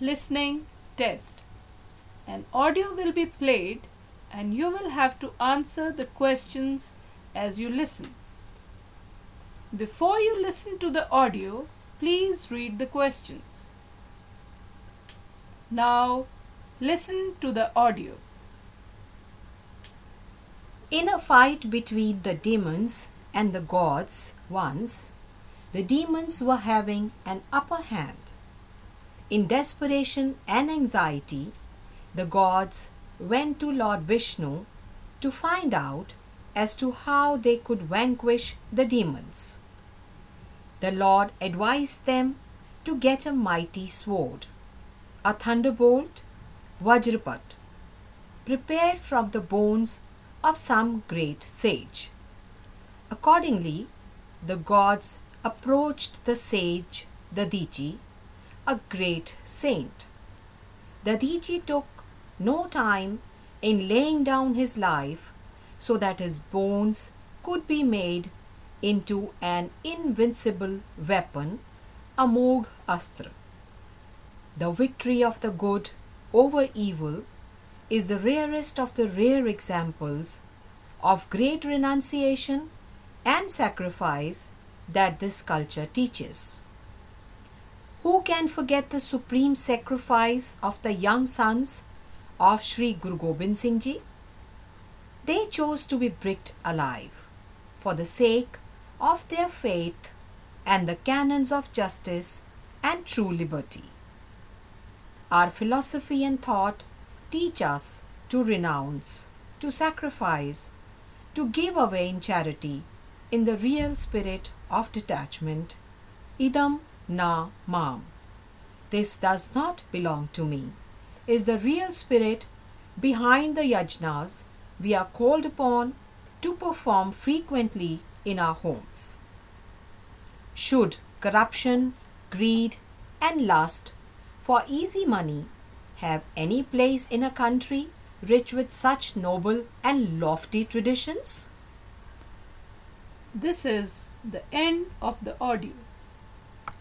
listening test. An audio will be played and you will have to answer the questions as you listen. Before you listen to the audio, please read the questions. Now, listen to the audio. In a fight between the demons and the gods once, the demons were having an upper hand. In desperation and anxiety, the gods went to Lord Vishnu to find out as to how they could vanquish the demons. The Lord advised them to get a mighty sword, a thunderbolt, Vajrapat, prepared from the bones of some great sage. Accordingly, the gods approached the sage Dadhichi, a great saint. Dadhichi took no time in laying down his life so that his bones could be made into an invincible weapon, Amogh Astra. The victory of the good over evil is the rarest of the rare examples of great renunciation and sacrifice that this culture teaches. Who can forget the supreme sacrifice of the young sons of Sri Guru Gobind Singh Ji? They chose to be bricked alive for the sake of their faith and the canons of justice and true liberty. Our philosophy and thought teach us to renounce, to sacrifice, to give away in charity in the real spirit of detachment. Idam na mam. This does not belong to me, is the real spirit behind the yajnas we are called upon to perform frequently in our homes. Should corruption, greed, and lust for easy money have any place in a country rich with such noble and lofty traditions? This is the end of the audio.